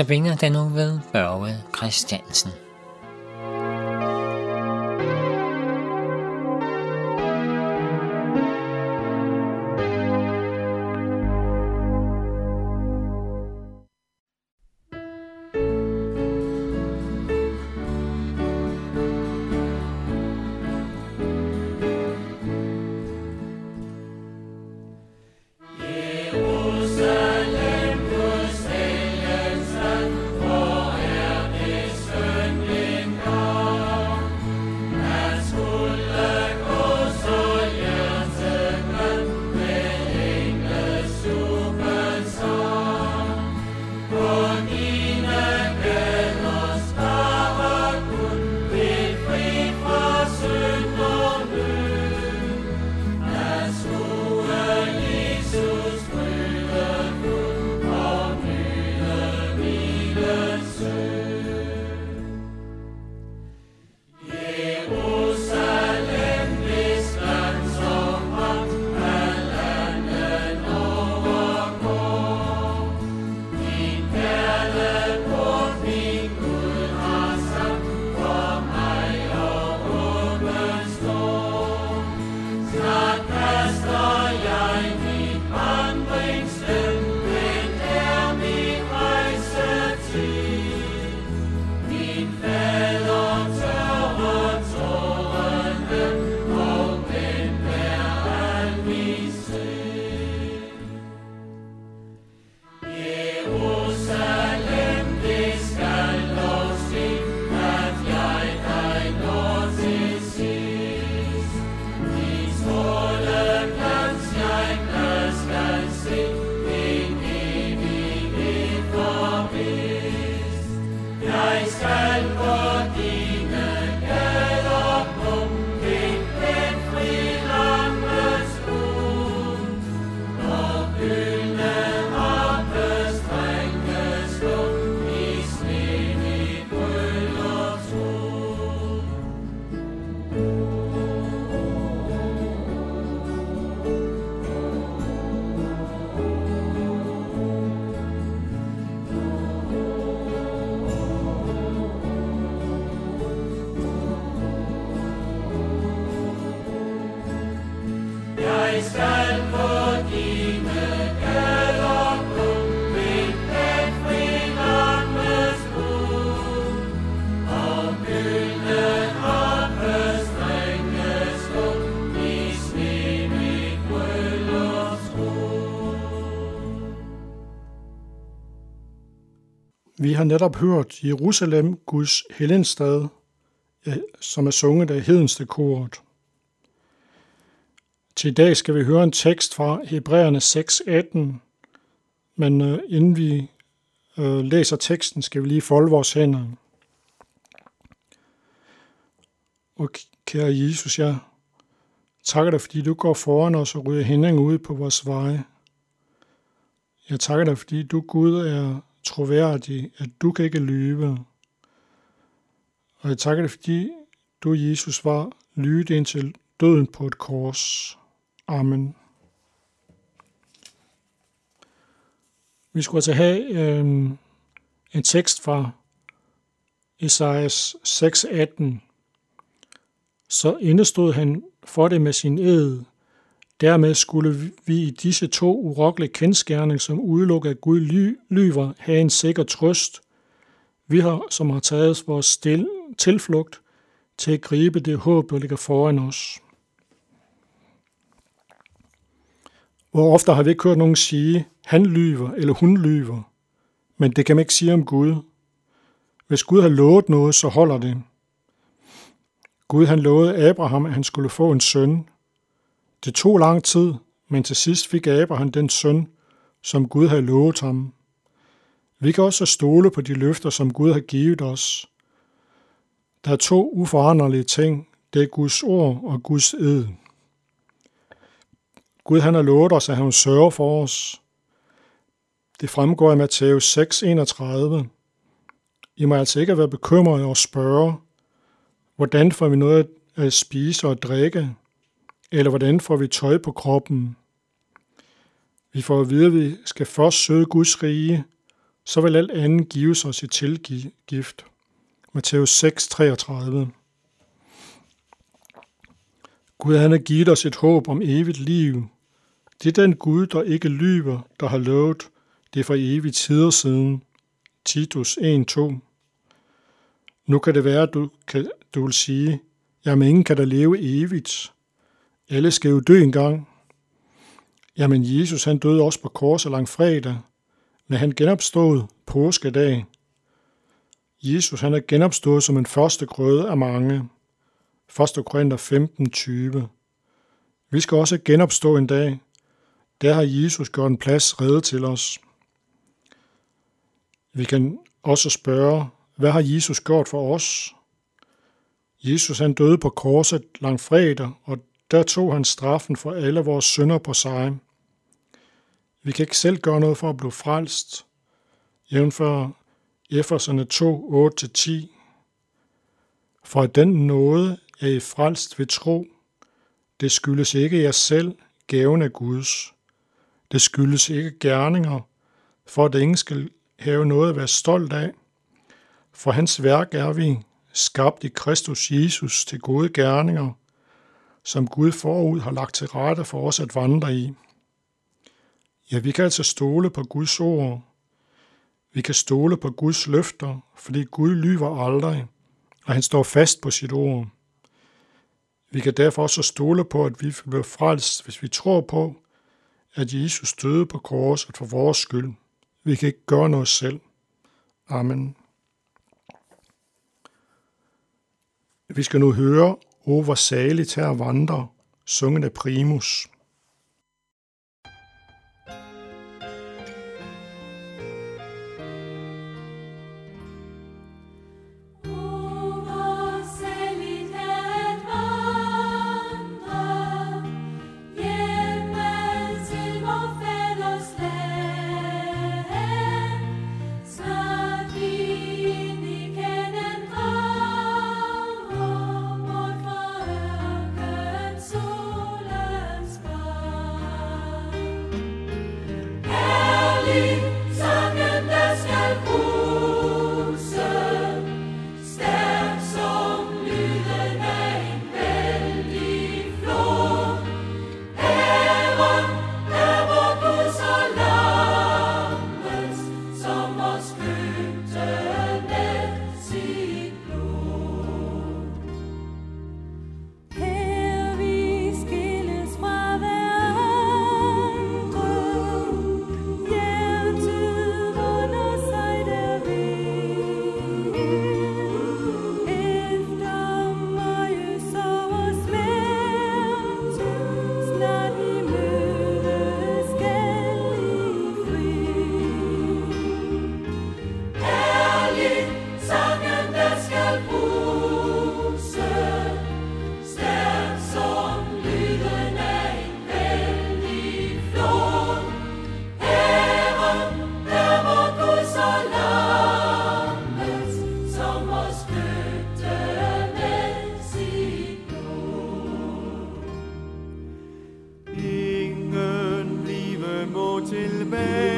Notabene den nu ved Børge Christiansen. Amen. Vi har netop hørt Jerusalem, Guds helgenstad, som er sunget af hedenste koret. Til i dag skal vi høre en tekst fra Hebræerne 6.18, men øh, inden vi øh, læser teksten, skal vi lige folde vores hænder. Og kære Jesus, jeg takker dig, fordi du går foran os og rydder hænderne ud på vores veje. Jeg takker dig, fordi du, Gud, er troværdig, at du kan ikke lyve. Og jeg takker dig, fordi du, Jesus, var lydig indtil døden på et kors. Amen. Vi skulle altså have øh, en tekst fra Esajas 6:18. Så indestod han for det med sin ed. Dermed skulle vi i disse to urokkelige kendskærninger, som udelukker at Gud ly- lyver, have en sikker trøst. Vi har, som har taget vores stil, tilflugt til at gribe det håb, der ligger foran os. Hvor ofte har vi ikke hørt nogen sige, han lyver eller hun lyver, men det kan man ikke sige om Gud. Hvis Gud har lovet noget, så holder det. Gud han lovede Abraham, at han skulle få en søn. Det tog lang tid, men til sidst fik Abraham den søn, som Gud havde lovet ham. Vi kan også stole på de løfter, som Gud har givet os. Der er to uforanderlige ting. Det er Guds ord og Guds ed. Gud han har lovet os, at han sørger for os. Det fremgår af Matthæus 6:31. I må altså ikke være bekymrede og spørge, hvordan får vi noget at spise og drikke, eller hvordan får vi tøj på kroppen. Vi får at vide, at vi skal først søge Guds rige, så vil alt andet gives os i tilgift. Matthæus 6, 33. Gud han har givet os et håb om evigt liv. Det er den Gud, der ikke lyver, der har lovet det for evigt tider siden. Titus 1.2 Nu kan det være, at du, kan, du vil sige, jamen ingen kan da leve evigt. Alle skal jo dø engang. Jamen Jesus han døde også på korset lang fredag, men han genopstod påskedag. Jesus han er genopstået som en første grøde af mange. 1. Korinther 15:20. Vi skal også genopstå en dag. Der har Jesus gjort en plads reddet til os. Vi kan også spørge, hvad har Jesus gjort for os? Jesus han døde på korset lang fredag, og der tog han straffen for alle vores synder på sig. Vi kan ikke selv gøre noget for at blive frelst. Jævnfør Efeserne 2, 8-10. For at den nåde er I frelst ved tro. Det skyldes ikke jer selv, gaven af Guds. Det skyldes ikke gerninger, for at ingen skal have noget at være stolt af. For hans værk er vi, skabt i Kristus Jesus til gode gerninger, som Gud forud har lagt til rette for os at vandre i. Ja, vi kan altså stole på Guds ord. Vi kan stole på Guds løfter, fordi Gud lyver aldrig, og han står fast på sit ord. Vi kan derfor også stole på, at vi bliver frelst, hvis vi tror på, at Jesus døde på korset for vores skyld. Vi kan ikke gøre noget selv. Amen. Vi skal nu høre, O hvor saligt her vandre, sunget af Primus. baby.